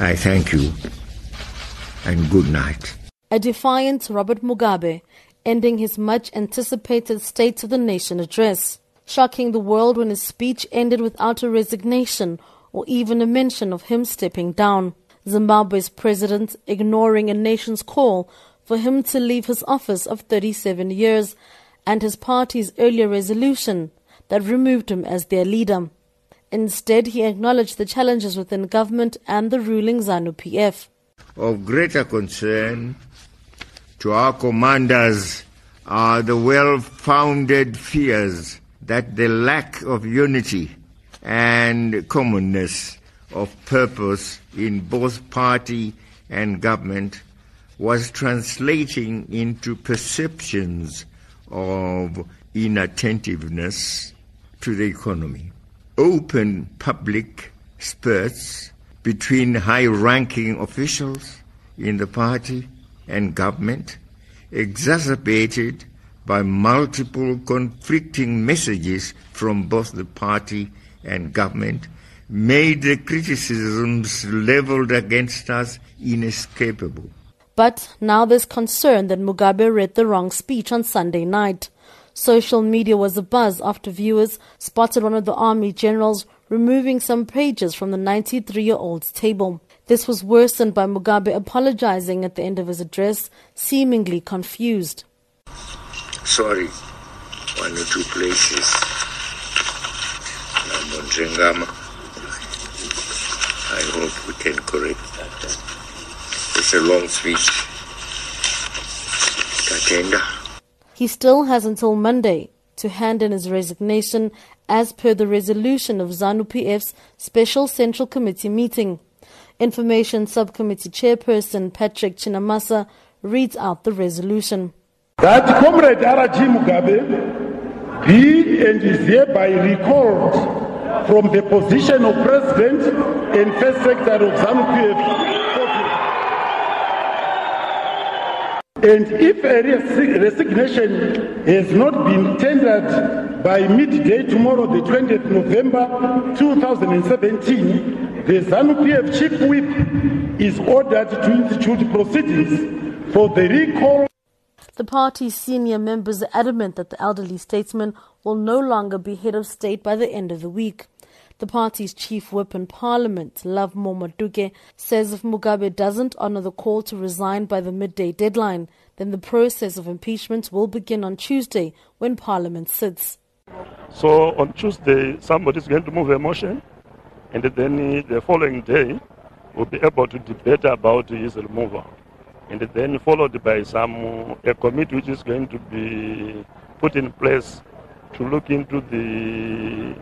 I thank you and good night. A defiant Robert Mugabe ending his much anticipated State of the Nation address, shocking the world when his speech ended without a resignation or even a mention of him stepping down. Zimbabwe's president ignoring a nation's call for him to leave his office of 37 years and his party's earlier resolution that removed him as their leader. Instead, he acknowledged the challenges within government and the ruling ZANU PF. Of greater concern to our commanders are the well founded fears that the lack of unity and commonness of purpose in both party and government was translating into perceptions of inattentiveness to the economy. Open public spurts between high ranking officials in the party and government, exacerbated by multiple conflicting messages from both the party and government, made the criticisms leveled against us inescapable. But now there's concern that Mugabe read the wrong speech on Sunday night. Social media was abuzz after viewers spotted one of the army generals removing some pages from the 93 year old's table. This was worsened by Mugabe apologizing at the end of his address, seemingly confused. Sorry, one or two places. I hope we can correct that. It's a long speech. Tatenda. He still has until Monday to hand in his resignation as per the resolution of ZANU PF's Special Central Committee meeting. Information Subcommittee Chairperson Patrick Chinamasa reads out the resolution. That Comrade R.G. Mugabe be and is hereby recalled from the position of President and First Secretary of ZANU And if a resignation has not been tendered by midday tomorrow, the 20th November 2017, the ZANU PF chief whip is ordered to institute proceedings for the recall. The party's senior members are adamant that the elderly statesman will no longer be head of state by the end of the week. The party's chief whip in parliament, Lovemore Matuke, says if Mugabe doesn't honor the call to resign by the midday deadline, then the process of impeachment will begin on Tuesday when parliament sits. So on Tuesday, somebody is going to move a motion and then the following day we'll be able to debate about his removal. And then followed by some a committee which is going to be put in place to look into the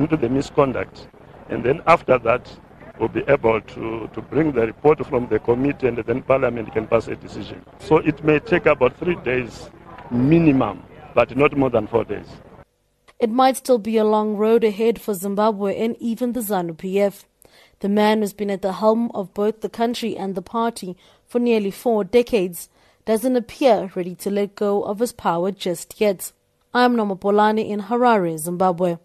into the misconduct. And then after that we'll be able to, to bring the report from the committee and then parliament can pass a decision. So it may take about three days minimum, but not more than four days. It might still be a long road ahead for Zimbabwe and even the ZANU PF. The man who's been at the helm of both the country and the party for nearly four decades doesn't appear ready to let go of his power just yet. I'm Noma Polani in Harare, Zimbabwe.